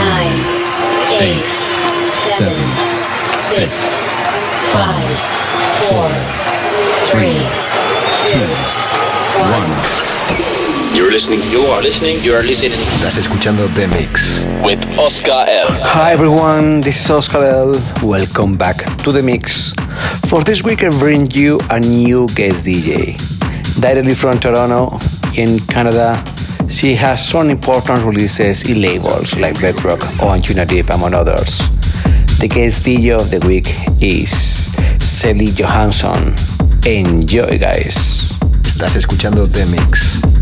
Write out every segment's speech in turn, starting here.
nine, eight, seven, six, five, four, three, two, one. You're listening, you are listening, you are listening. Estás escuchando The Mix with Oscar L. Hi everyone, this is Oscar L. Welcome back to The Mix. For this week, I bring you a new guest DJ. Directly from Toronto, in Canada, she has some important releases in labels like Bedrock or Anjuna Deep, among others. The guest DJ of the week is Sally Johansson. Enjoy, guys. Estás escuchando The Mix.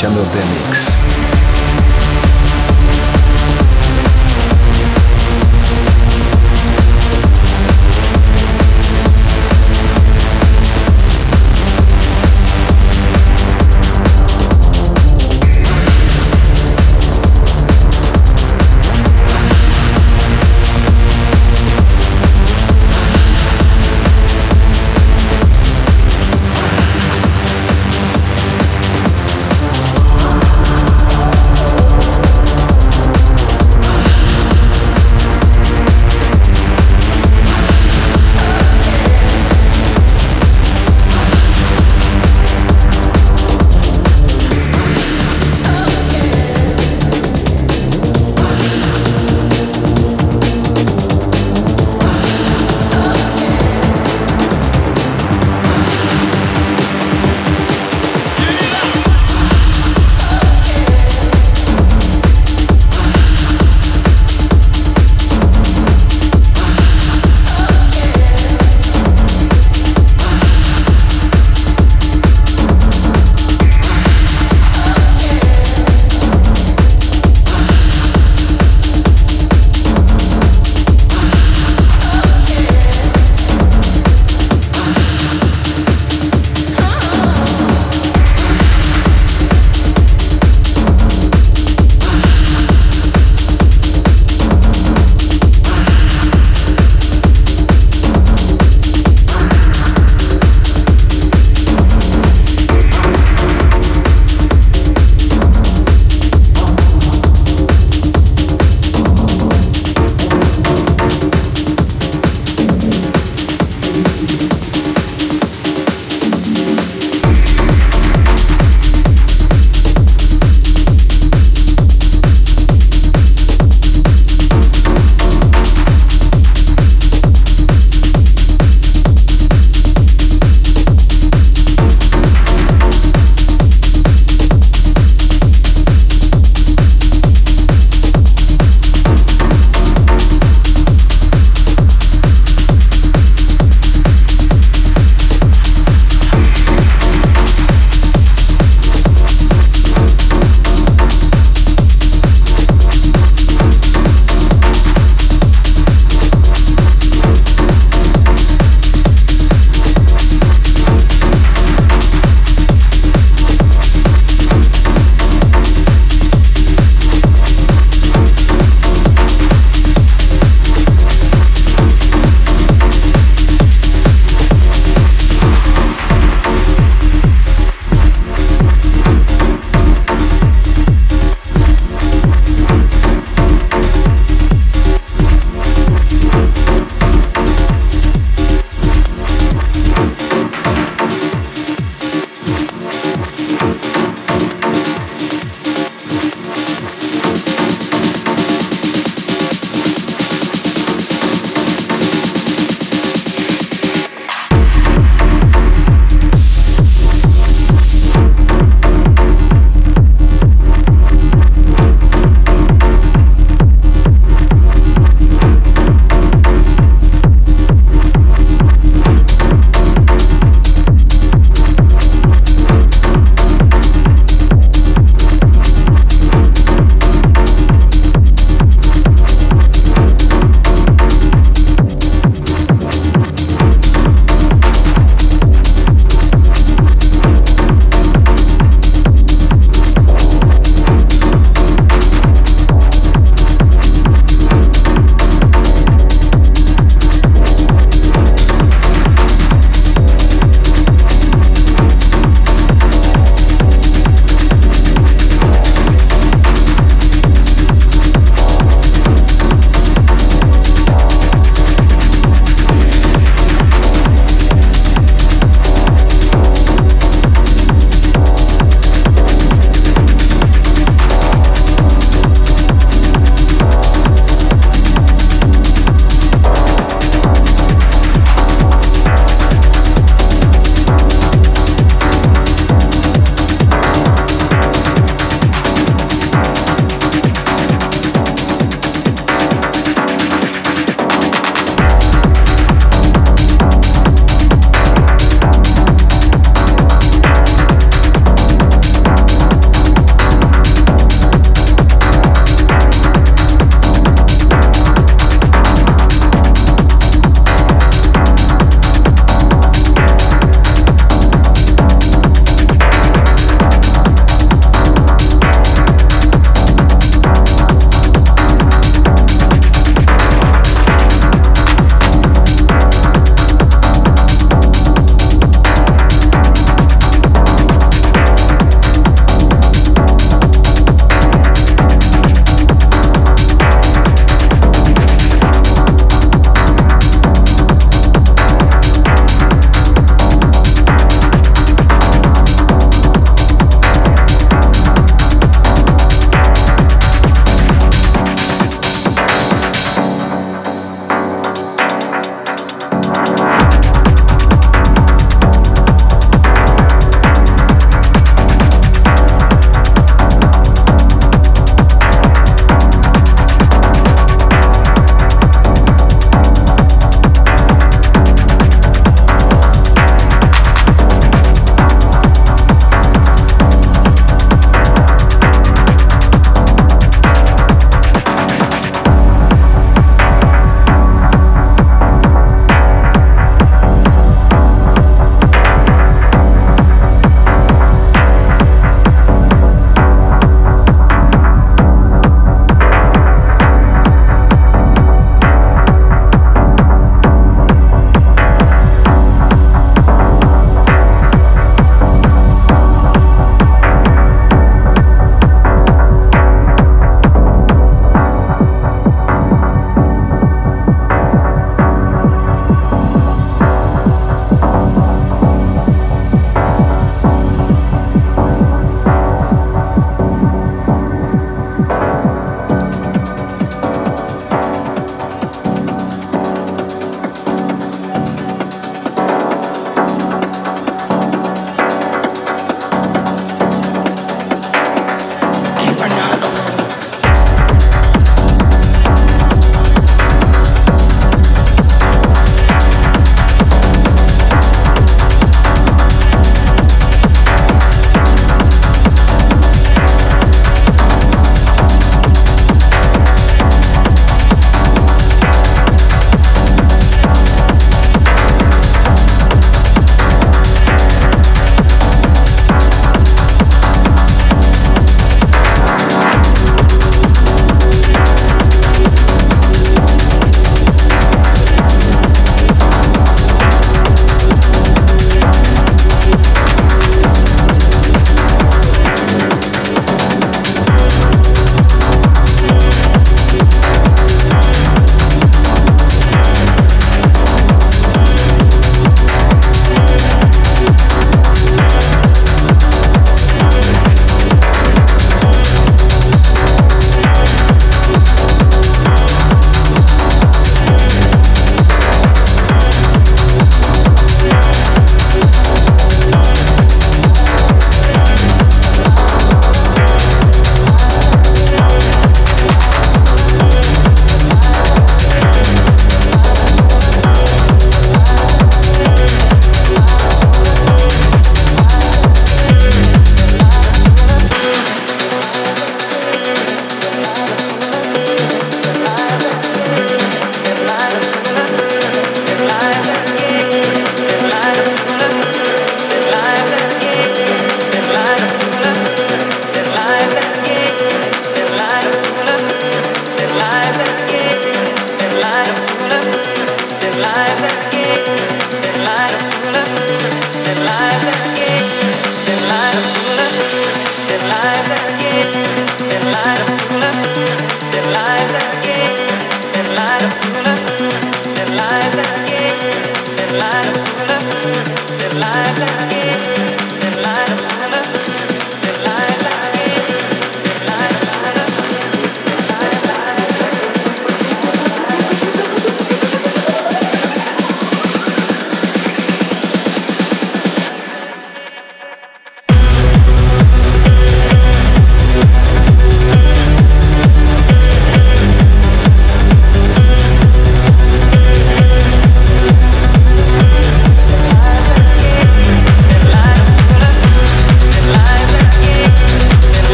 Channel Demix. Mix.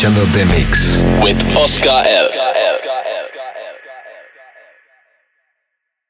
Escuchando The Mix. with Oscar L.